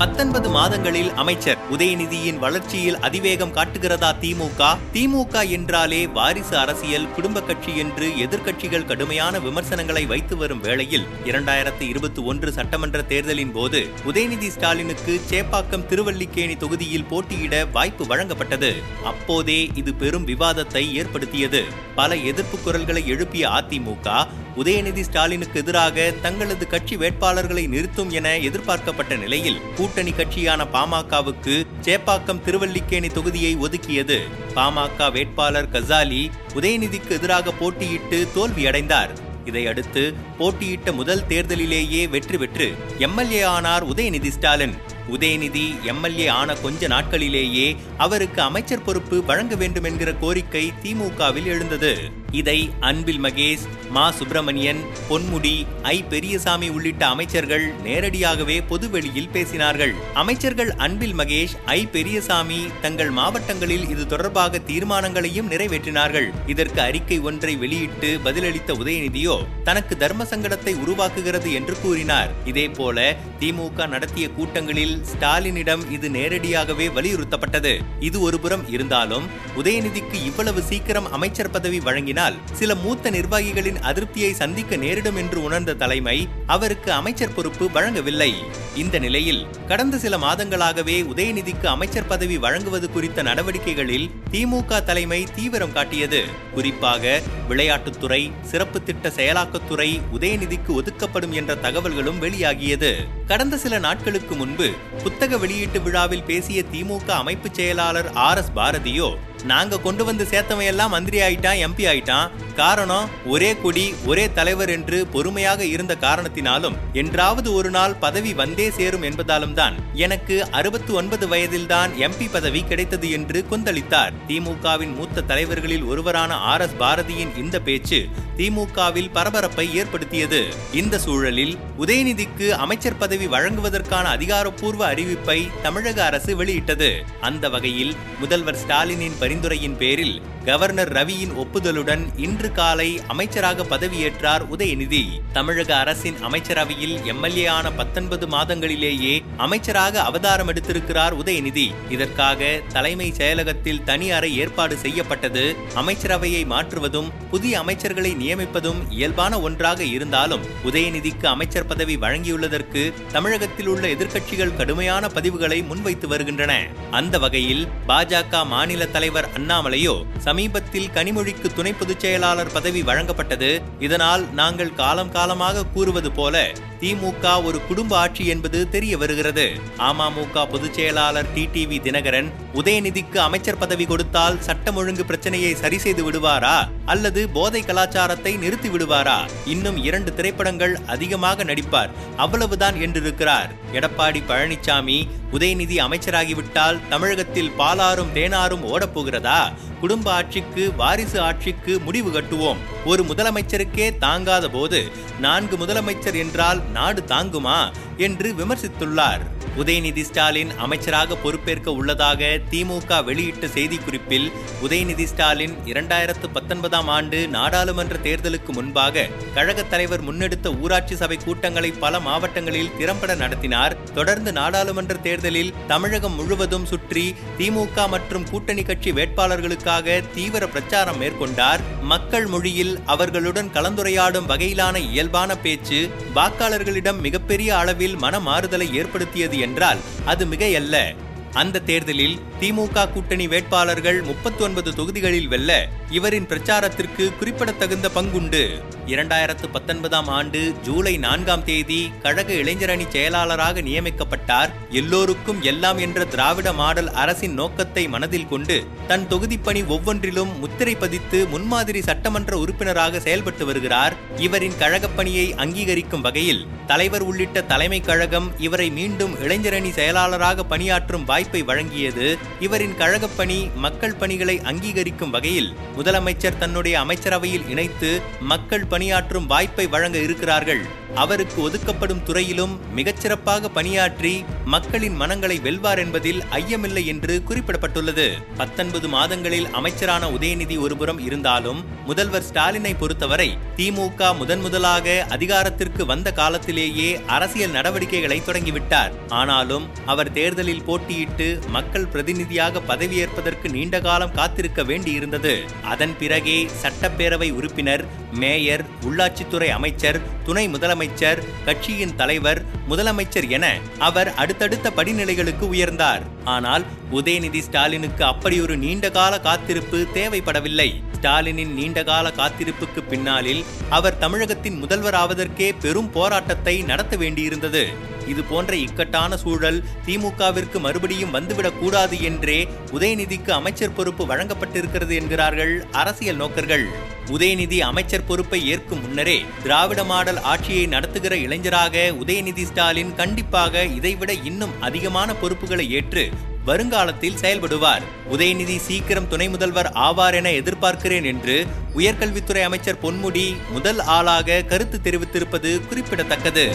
பத்தொன்பது மாதங்களில் அமைச்சர் உதயநிதியின் வளர்ச்சியில் அதிவேகம் காட்டுகிறதா திமுக? திமுக என்றாலே வாரிசு அரசியல் குடும்ப கட்சி என்று எதிர்க்கட்சிகள் கடுமையான விமர்சனங்களை வைத்து வரும் வேளையில் இரண்டாயிரத்து இருபத்தி ஒன்று சட்டமன்ற தேர்தலின் போது உதயநிதி ஸ்டாலினுக்கு சேப்பாக்கம் திருவல்லிக்கேணி தொகுதியில் போட்டியிட வாய்ப்பு வழங்கப்பட்டது. அப்போதே இது பெரும் விவாதத்தை ஏற்படுத்தியது. பல எதிர்ப்பு குரல்களை எழுப்பிய அதிமுக உதயநிதி ஸ்டாலினுக்கு எதிராக தங்களது கட்சி வேட்பாளர்களை நிறுத்தும் என எதிர்பார்க்கப்பட்ட நிலையில் கூட்டணி கட்சியான பாமகவுக்கு சேப்பாக்கம் திருவல்லிக்கேணி தொகுதியை ஒதுக்கியது. பாமக வேட்பாளர் கசாலி உதயநிதிக்கு எதிராக போட்டியிட்டு தோல்வியடைந்தார். இதையடுத்து போட்டியிட்ட முதல் தேர்தலிலேயே வெற்றி பெற்று எம்எல்ஏ ஆனார் உதயநிதி ஸ்டாலின். உதயநிதி எம்எல்ஏ ஆன கொஞ்ச நாட்களிலேயே அவருக்கு அமைச்சர் பொறுப்பு வழங்க வேண்டும் என்கிற கோரிக்கை திமுகவில் எழுந்தது. இதை அன்பில் மகேஷ் மா சுப்பிரமணியன் பொன்முடி ஐ பெரியசாமி உள்ளிட்ட அமைச்சர்கள் நேரடியாகவே பொதுவெளியில் பேசினார்கள். அமைச்சர்கள் அன்பில் மகேஷ் ஐ பெரியசாமி தங்கள் மாவட்டங்களில் இது தொடர்பாக தீர்மானங்களையும் நிறைவேற்றினார்கள். இதற்கு அறிக்கை ஒன்றை வெளியிட்டு பதிலளித்த உதயநிதியோ தனக்கு தர்ம சங்கடத்தை உருவாக்குகிறது என்று கூறினார். இதேபோல திமுக நடத்திய கூட்டங்களில் ஸ்டாலினிடம் இது நேரடியாகவே வலியுறுத்தப்பட்டது. இது ஒருபுறம் இருந்தாலும் உதயநிதிக்கு இவ்வளவு சீக்கிரம் அமைச்சர் பதவி பின்னால் சில மூத்த நிர்வாகிகளின் அதிருப்தியை சந்திக்க நேரிடும் என்று உணர்ந்த தலைமை அவருக்கு அமைச்சர் பொறுப்பு வழங்கவில்லை. இந்த நிலையில் கடந்த சில மாதங்களாகவே உதயநிதிக்கு அமைச்சர் பதவி வழங்குவது குறித்த நடவடிக்கைகளில் திமுக தலைமை தீவிரம் காட்டியது. குறிப்பாக விளையாட்டுத்துறை சிறப்பு திட்ட செயலாக்கத்துறை உதயநிதிக்கு ஒதுக்கப்படும் என்ற தகவல்களும் வெளியாகியது. கடந்த சில நாட்களுக்கு முன்பு புத்தக வெளியீட்டு விழாவில் பேசிய திமுக அமைப்பு செயலாளர் ஆர் எஸ் பாரதியோ நாங்க கொண்டு வந்து சேர்த்தவையெல்லாம் மந்திரி ஆயிட்டான் எம்பி ஆயிட்டான் காரணம் ஒரே கொடி ஒரே தலைவர் என்று பொறுமையாக இருந்த காரணத்தினாலும் என்றாவது ஒரு நாள் பதவி வந்தே சேரும் என்பதாலும் தான் எனக்கு அறுபத்தி ஒன்பது வயதில்தான் எம்பி பதவி கிடைத்தது என்று கொந்தளித்தார். திமுகவின் மூத்த தலைவர்களில் ஒருவரான ஆர் எஸ் பாரதியின் இந்த பேச்சு திமுகவில் பரபரப்பை ஏற்படுத்தியது. இந்த சூழலில் உதயநிதிக்கு அமைச்சர் பதவி வழங்குவதற்கான அதிகாரப்பூர்வ அறிவிப்பை தமிழக அரசு வெளியிட்டது. அந்த வகையில் முதல்வர் ஸ்டாலினின் பரிந்துரையின் பேரில் கவர்னர் ரவியின் ஒப்புதலுடன் இன்று காலை அமைச்சராக பதவியேற்றார் உதயநிதி. தமிழக அரசின் அமைச்சரவையில் எம்எல்ஏ ஆன பத்தொன்பது மாதங்களிலேயே அமைச்சராக அவதாரம் எடுத்திருக்கிறார் உதயநிதி. இதற்காக தலைமை செயலகத்தில் தனி அறை ஏற்பாடு செய்யப்பட்டது. அமைச்சரவையை மாற்றுவதும் புதிய அமைச்சர்களை நியமிப்பதும் இயல்பான ஒன்றாக இருந்தாலும் உதயநிதிக்கு அமைச்சர் பதவி வழங்கியுள்ளதற்கு தமிழகத்தில் உள்ள எதிர்க்கட்சிகள் கடுமையான பதிவுகளை முன்வைத்து வருகின்றன. அந்த வகையில் பாஜக மாநில தலைவர் அண்ணாமலையோ சமீபத்தில் கனிமொழிக்கு துணை பொதுச் செயலாளர் பதவி வழங்கப்பட்டது. இதனால் நாங்கள் காலம் காலமாக கூறுவது போல திமுக ஒரு குடும்ப ஆட்சி என்பது தெரிய வருகிறது. அமமுக பொதுச் செயலாளர் டிடிவி தினகரன் உதயநிதிக்கு அமைச்சர் பதவி கொடுத்தால் சட்டம் ஒழுங்கு பிரச்சனையை சரி செய்து விடுவாரா? அல்லது போதை கலாச்சாரத்தை நிறுத்தி விடுவாரா இன்னும் இரண்டு திரைப்படங்கள் அதிகமாக நடிப்பார். அவ்வளவுதான் என்றிருக்கிறார். எடப்பாடி பழனிசாமி உதயநிதி அமைச்சராகிவிட்டால் தமிழகத்தில் பாலாரும் தேனாரும் ஓடப்போகிறதா? குடும்ப ஆட்சிக்கு வாரிசு ஆட்சிக்கு முடிவு கட்டுவோம். ஒரு முதலமைச்சருக்கே தாங்காத போது நான்கு முதலமைச்சர் என்றால் நாடு தாங்குமா? என்று விமர்சித்துள்ளார். உதயநிதி ஸ்டாலின் அமைச்சராக பொறுப்பேற்க உள்ளதாக திமுக வெளியிட்ட செய்திக்குறிப்பில் உதயநிதி ஸ்டாலின் இரண்டாயிரத்து பத்தொன்பதாம் ஆண்டு நாடாளுமன்ற தேர்தலுக்கு முன்பாக கழகத் தலைவர் முன்னெடுத்த ஊராட்சி சபை கூட்டங்களை பல மாவட்டங்களில் திறம்பட நடத்தினார். தொடர்ந்து நாடாளுமன்ற தேர்தலில் தமிழகம் முழுவதும் சுற்றி திமுக மற்றும் கூட்டணி கட்சி வேட்பாளர்களுக்காக தீவிர பிரச்சாரம் மேற்கொண்டார். மக்கள் மொழியில் அவர்களுடன் கலந்துரையாடும் வகையிலான இயல்பான பேச்சு வாக்காளர்களிடம் மிகப்பெரிய அளவில் மனமாறுதலை ஏற்படுத்தியது என்றால் அது மிகையல்ல. அந்த தேர்தலில் திமுக கூட்டணி வேட்பாளர்கள் முப்பத்தி ஒன்பது தொகுதிகளில் வெல்ல இவரின் பிரச்சாரத்திற்கு குறிப்பிடத்தகுந்த பங்குண்டு. இரண்டாயிரத்து பத்தொன்பதாம் ஆண்டு ஜூலை நான்காம் தேதி கழக இளைஞரணி செயலாளராக நியமிக்கப்பட்டார். எல்லோருக்கும் எல்லாம் என்ற திராவிட மாடல் அரசின் நோக்கத்தை மனதில் கொண்டு தன் தொகுதிப்பணி ஒவ்வொன்றிலும் முத்திரை பதித்து முன்மாதிரி சட்டமன்ற உறுப்பினராக செயல்பட்டு வருகிறார். இவரின் கழகப் பணியை அங்கீகரிக்கும் வகையில் தலைவர் உள்ளிட்ட தலைமை கழகம் இவரை மீண்டும் இளைஞரணி செயலாளராக பணியாற்றும் வாய்ப்பை வழங்கியது. இவரின் கழகப் பணி மக்கள் பணிகளை அங்கீகரிக்கும் வகையில் முதலமைச்சர் தன்னுடைய அமைச்சரவையில் இணைத்து மக்கள் பணியாற்றும் வாய்ப்பை வழங்க இருக்கிறார்கள். அவருக்கு ஒதுக்கப்படும் துறையிலும் மிகச்சிறப்பாக பணியாற்றி மக்களின் மனங்களை வெல்வார் என்பதில் ஐயமில்லை என்று குறிப்பிடப்பட்டுள்ளது. பத்தொன்பது மாதங்களில் அமைச்சரான உதயநிதி ஒருபுறம் இருந்தாலும் முதல்வர் ஸ்டாலினை பொறுத்தவரை திமுக முதன் முதலாக அதிகாரத்திற்கு வந்த காலத்திலேயே அரசியல் நடவடிக்கைகளை தொடங்கிவிட்டார். ஆனாலும் அவர் தேர்தலில் போட்டியிட்டு மக்கள் பிரதிநிதியாக பதவியேற்பதற்கு நீண்ட காலம் காத்திருக்க வேண்டியிருந்தது. அதன் பிறகே சட்டப்பேரவை உறுப்பினர் மேயர் உள்ளாட்சித்துறை அமைச்சர் துணை முதலமைச்சர் கட்சியின் தலைவர் முதலமைச்சர் என அவர் அடுத்தடுத்த படிநிலைகளுக்கு உயர்ந்தார். ஆனால் உதயநிதி ஸ்டாலினுக்கு அப்படி ஒரு நீண்டகால காத்திருப்பு தேவைப்படவில்லை. ஸ்டாலினின் நீண்டகால காத்திருப்புக்கு பின்னாளில் அவர் தமிழகத்தின் முதல்வர் ஆவதற்கே பெரும் போராட்டத்தை நடத்த வேண்டியிருந்தது. இது போன்ற இக்கட்டான சூழல் திமுகவிற்கு மறுபடியும் வந்துவிடக் கூடாது என்றே உதயநிதிக்கு அமைச்சர் பொறுப்பு வழங்கப்பட்டிருக்கிறது என்கிறார்கள் அரசியல் நோக்கர்கள். உதயநிதி அமைச்சர் பொறுப்பை ஏற்கும் முன்னரே திராவிட மாடல் ஆட்சியை நடத்துகிற இளைஞராக உதயநிதி ஸ்டாலின் கண்டிப்பாக இதைவிட இன்னும் அதிகமான பொறுப்புகளை ஏற்று வருங்காலத்தில் செயல்படுவார். உதயநிதி சீக்கிரம் துணை முதல்வர் ஆவார் என எதிர்பார்க்கிறேன் என்று உயர்கல்வித்துறை அமைச்சர் பொன்முடி முதல் ஆளாக கருத்து தெரிவித்திருப்பது குறிப்பிடத்தக்கது.